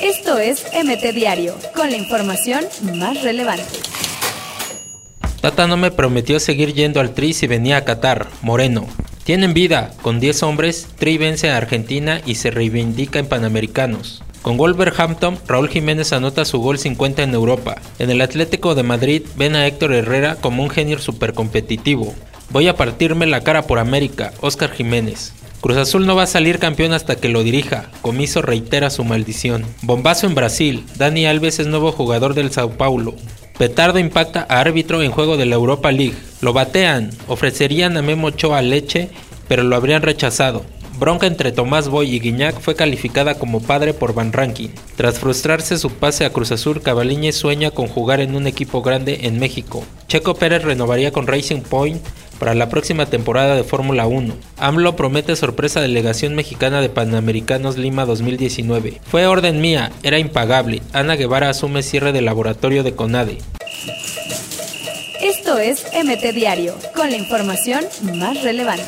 Esto es MT Diario, con la información más relevante. Tata no me prometió seguir yendo al Tri si venía a Qatar, Moreno. Tienen vida, con 10 hombres, Tri vence a Argentina y se reivindica en Panamericanos. Con Wolverhampton, Raúl Jiménez anota su gol 50 en Europa. En el Atlético de Madrid ven a Héctor Herrera como un genio supercompetitivo. Voy a partirme la cara por América, Oscar Jiménez. Cruz Azul no va a salir campeón hasta que lo dirija. Comiso reitera su maldición. Bombazo en Brasil. Dani Alves es nuevo jugador del Sao Paulo. Petardo impacta a árbitro en juego de la Europa League. Lo batean. Ofrecerían a Memo Ochoa leche, pero lo habrían rechazado. Bronca entre Tomás Boy y Guiñac fue calificada como padre por Van Ranking. Tras frustrarse su pase a Cruz Azul, Cavaliñez sueña con jugar en un equipo grande en México. Checo Pérez renovaría con Racing Point para la próxima temporada de Fórmula 1. AMLO promete sorpresa delegación mexicana de Panamericanos Lima 2019. Fue orden mía, era impagable. Ana Guevara asume cierre del laboratorio de CONADE. Esto es MT Diario, con la información más relevante.